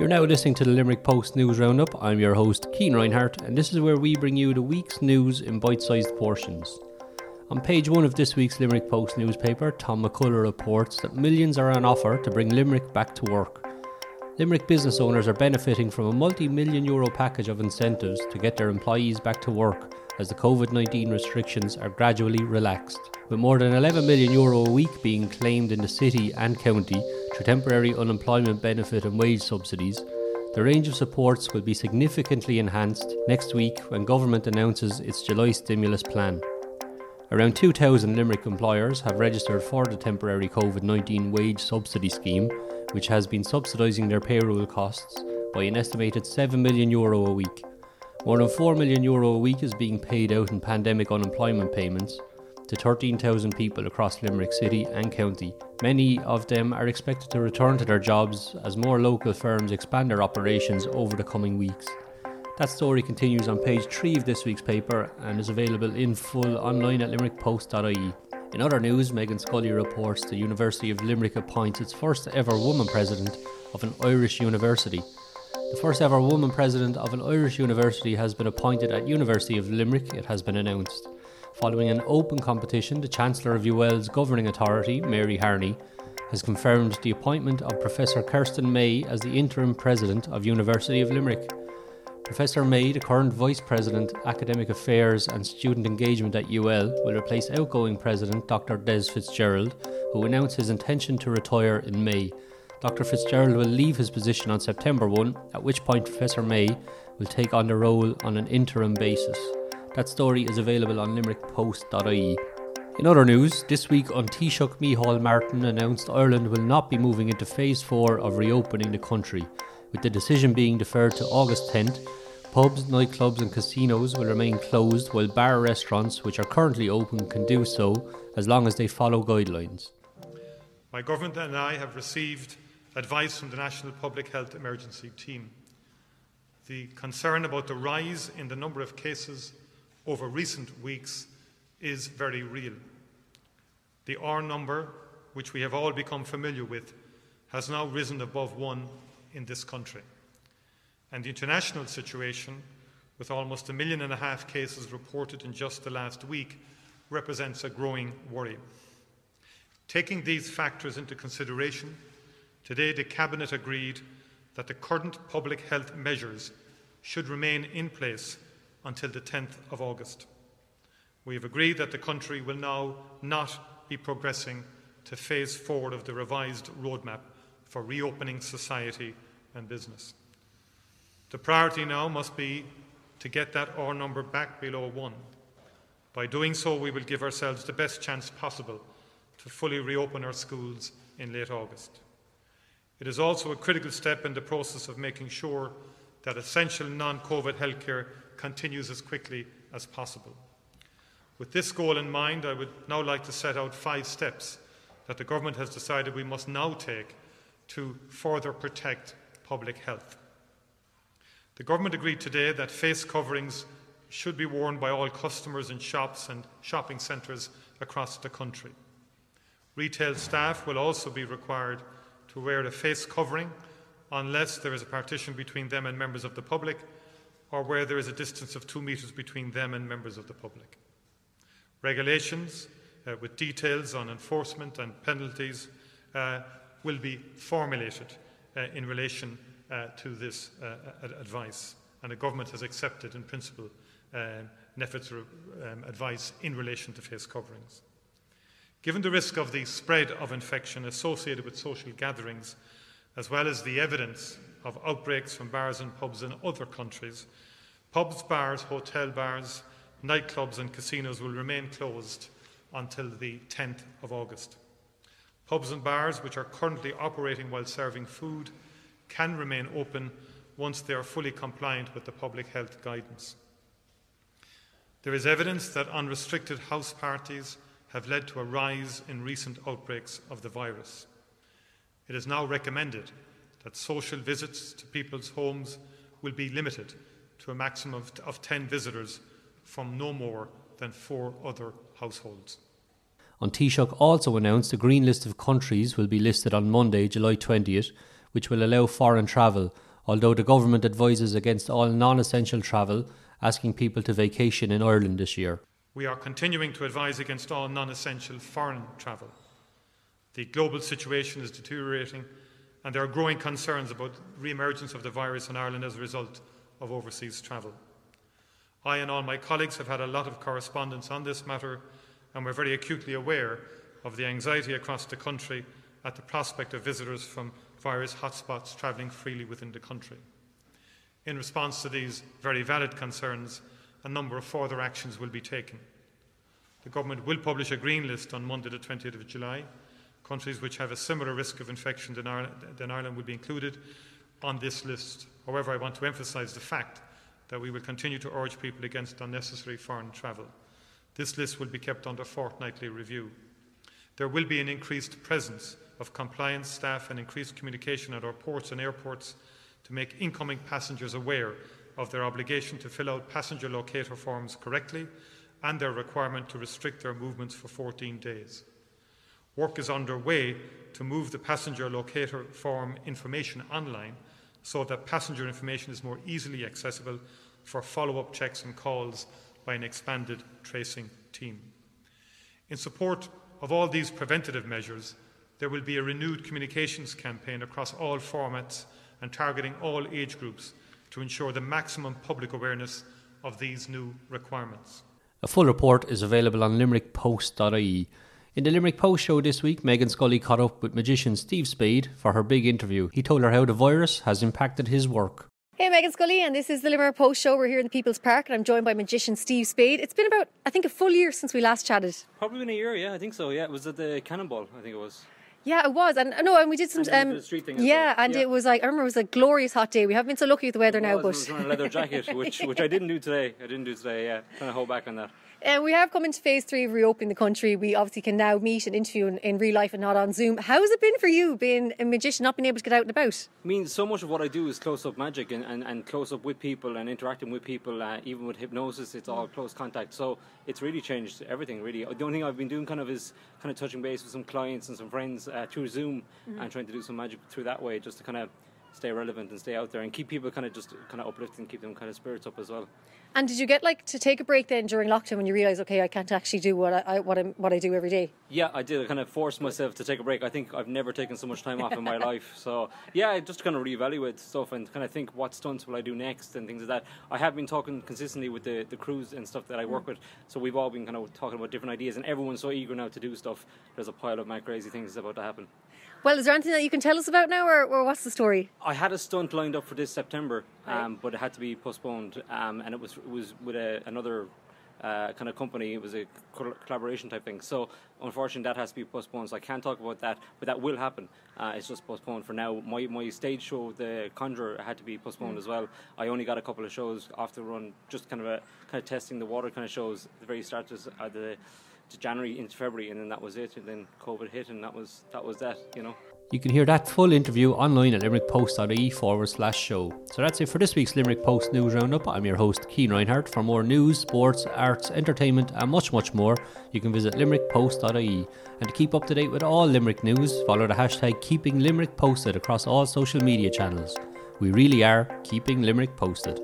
You're now listening to the Limerick Post News Roundup. I'm your host, Cian Reinhardt, and this is where we bring you the week's news in bite sized portions. On page one of this week's Limerick Post newspaper, Tom McCullough reports that millions are on offer to bring Limerick back to work. Limerick business owners are benefiting from a multi million euro package of incentives to get their employees back to work as the COVID 19 restrictions are gradually relaxed. With more than 11 million euro a week being claimed in the city and county through temporary unemployment benefit and wage subsidies, the range of supports will be significantly enhanced next week when government announces its July stimulus plan. Around 2,000 Limerick employers have registered for the temporary COVID 19 wage subsidy scheme, which has been subsidising their payroll costs by an estimated 7 million euro a week. More than 4 million euro a week is being paid out in pandemic unemployment payments to 13,000 people across Limerick City and County. Many of them are expected to return to their jobs as more local firms expand their operations over the coming weeks. That story continues on page 3 of this week's paper and is available in full online at limerickpost.ie. In other news, Megan Scully reports the University of Limerick appoints its first ever woman president of an Irish university. The first ever woman president of an Irish university has been appointed at University of Limerick, it has been announced. Following an open competition, the Chancellor of UL's governing authority, Mary Harney, has confirmed the appointment of Professor Kerstin Mey as the interim president of University of Limerick. Professor Mey, the current Vice President, Academic Affairs and Student Engagement at UL, will replace outgoing President Dr. Des Fitzgerald, who announced his intention to retire in May. Dr. Fitzgerald will leave his position on September 1, at which point Professor Mey will take on the role on an interim basis. That story is available on limerickpost.ie. In other news, this week An Taoiseach Micheál Martin announced Ireland will not be moving into phase 4 of reopening the country, with the decision being deferred to August 10th. Pubs, nightclubs, and casinos will remain closed, while bar restaurants, which are currently open, can do so as long as they follow guidelines. My government and I have received advice from the National Public Health Emergency Team. The concern about the rise in the number of cases over recent weeks is very real. The R number, which we have all become familiar with, has now risen above one in this country. And the international situation, with almost a million and a half cases reported in just the last week, represents a growing worry. Taking these factors into consideration, Today, the Cabinet agreed that the current public health measures should remain in place until the 10th of August. We have agreed that the country will now not be progressing to phase four of the revised roadmap for reopening society and business. The priority now must be to get that R number back below one. By doing so, we will give ourselves the best chance possible to fully reopen our schools in late August. It is also a critical step in the process of making sure that essential non COVID healthcare continues as quickly as possible. With this goal in mind, I would now like to set out five steps that the government has decided we must now take to further protect public health. The government agreed today that face coverings should be worn by all customers in shops and shopping centres across the country. Retail staff will also be required to wear a face covering unless there is a partition between them and members of the public or where there is a distance of two metres between them and members of the public. Regulations uh, with details on enforcement and penalties uh, will be formulated uh, in relation uh, to this uh, advice, and the government has accepted in principle um, NPHET's um, advice in relation to face coverings. Given the risk of the spread of infection associated with social gatherings, as well as the evidence of outbreaks from bars and pubs in other countries, pubs, bars, hotel bars, nightclubs, and casinos will remain closed until the 10th of August. Pubs and bars, which are currently operating while serving food, can remain open once they are fully compliant with the public health guidance. There is evidence that unrestricted house parties have led to a rise in recent outbreaks of the virus. It is now recommended that social visits to people's homes will be limited to a maximum of, of 10 visitors from no more than four other households. An Taoiseach also announced a green list of countries will be listed on Monday, July 20th, which will allow foreign travel, although the government advises against all non essential travel, asking people to vacation in Ireland this year. We are continuing to advise against all non essential foreign travel. The global situation is deteriorating, and there are growing concerns about re emergence of the virus in Ireland as a result of overseas travel. I and all my colleagues have had a lot of correspondence on this matter, and we're very acutely aware of the anxiety across the country at the prospect of visitors from virus hotspots travelling freely within the country. In response to these very valid concerns, a number of further actions will be taken. The Government will publish a green list on Monday, the 20th of July. Countries which have a similar risk of infection than Ireland, than Ireland will be included on this list. However, I want to emphasise the fact that we will continue to urge people against unnecessary foreign travel. This list will be kept under fortnightly review. There will be an increased presence of compliance staff and increased communication at our ports and airports to make incoming passengers aware of their obligation to fill out passenger locator forms correctly and their requirement to restrict their movements for 14 days. Work is underway to move the passenger locator form information online so that passenger information is more easily accessible for follow up checks and calls by an expanded tracing team. In support of all these preventative measures, there will be a renewed communications campaign across all formats and targeting all age groups to ensure the maximum public awareness of these new requirements. A full report is available on limerickpost.ie in the Limerick Post show this week, Megan Scully caught up with magician Steve Spade for her big interview. He told her how the virus has impacted his work. Hey, Megan Scully, and this is the Limerick Post show. We're here in the People's Park, and I'm joined by magician Steve Spade. It's been about, I think, a full year since we last chatted. Probably been a year, yeah, I think so. Yeah, it was at the Cannonball, I think it was. Yeah, it was, and no, and we did some. Um, yeah, well. and yeah. it was like I remember it was a glorious hot day. We haven't been so lucky with the weather now, but I was a leather jacket, which which I didn't do today. I didn't do today. Yeah, trying to hold back on that. And we have come into phase three of reopening the country. We obviously can now meet and interview in, in, real life and not on Zoom. How has it been for you being a magician, not being able to get out and about? I mean, so much of what I do is close up magic and, and, and close up with people and interacting with people. Uh, even with hypnosis, it's all close contact. So it's really changed everything, really. The only thing I've been doing kind of is kind of touching base with some clients and some friends uh, through Zoom mm-hmm. and trying to do some magic through that way just to kind of stay relevant and stay out there and keep people kind of just kind of uplifting, keep them kind of spirits up as well. And did you get like to take a break then during lockdown when you realise, okay, I can't actually do what I, what I what I do every day? Yeah, I did. I kind of forced myself to take a break. I think I've never taken so much time off in my life. So yeah, just kind of reevaluate stuff and kind of think what stunts will I do next and things like that. I have been talking consistently with the the crews and stuff that I work mm. with. So we've all been kind of talking about different ideas, and everyone's so eager now to do stuff. There's a pile of mad crazy things about to happen. Well, is there anything that you can tell us about now, or, or what's the story? I had a stunt lined up for this September, um, but it had to be postponed, um, and it was it was with a, another uh, kind of company. It was a collaboration type thing. So unfortunately, that has to be postponed. So I can't talk about that, but that will happen. Uh, it's just postponed for now. My my stage show, The Conjurer, had to be postponed mm. as well. I only got a couple of shows off the run, just kind of a kind of testing the water kind of shows. The very start of uh, the to January into February, and then that was it. And then COVID hit, and that was that was that. You know. You can hear that full interview online at limerickpost.ie forward slash show. So that's it for this week's Limerick Post News Roundup. I'm your host, Cian Reinhardt. For more news, sports, arts, entertainment, and much, much more, you can visit limerickpost.ie. And to keep up to date with all Limerick news, follow the hashtag Keeping Limerick Posted across all social media channels. We really are keeping Limerick posted.